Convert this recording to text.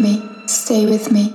me, stay with me.